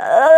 Uh,